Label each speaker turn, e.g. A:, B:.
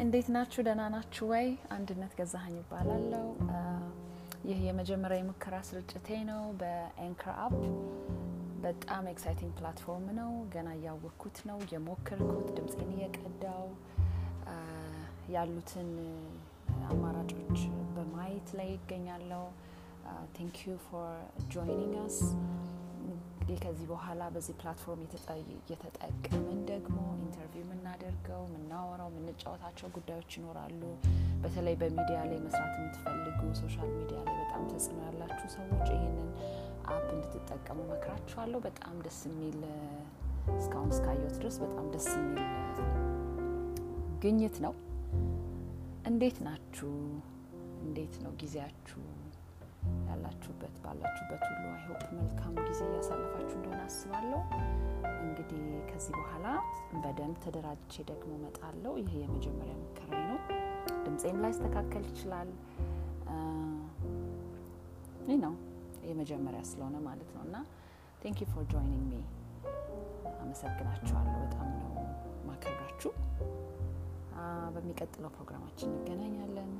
A: እንዴት ናችሁ? ደህና ናችሁ ወይ? አንድነት ገዛሀኝ እባላለው። ይህ የመጀመሪያ የሙከራ ስርጭቴ ነው በ Anchor app። በጣም exciting platform ነው። ገና እያወቅኩት ነው፣ እየሞከርኩት ድምፄን እየቀዳው ያሉትን አማራጮች በማየት ላይ ይገኛለው። Thank you for joining us። ከዚህ በኋላ በዚህ platform እየተጠቀምን የምንጫወታቸው ጉዳዮች ይኖራሉ። በተለይ በሚዲያ ላይ መስራት የምትፈልጉ social media ላይ በጣም ተጽዕኖ ያላችሁ ሰዎች ይህንን app እንድትጠቀሙ መክራችኋለሁ። በጣም ደስ የሚል እስካሁን እስካየሁት ድረስ በጣም ደስ የሚል ግኝት ነው። እንዴት ናችሁ? እንዴት ነው ጊዜያችሁ? ያላችሁበት ባላችሁበት ሁሉ I hope መልካም ጊዜ እያሳለፋችሁ እንደሆነ አስባለሁ። እንግዲህ ከዚህ በኋላ በደንብ ተደራጅቼ ደግሞ መጣለው። ይህ የመጀመሪያ ሙከራዬ ነው። ድምፄም ሊስተካከል ይችላል። ይህ ነው የመጀመሪያ ስለሆነ ማለት ነው እና thank you for joining me አመሰግናችኋለሁ። በጣም ነው ማከብራችሁ። በሚቀጥለው ፕሮግራማችን እንገናኛለን።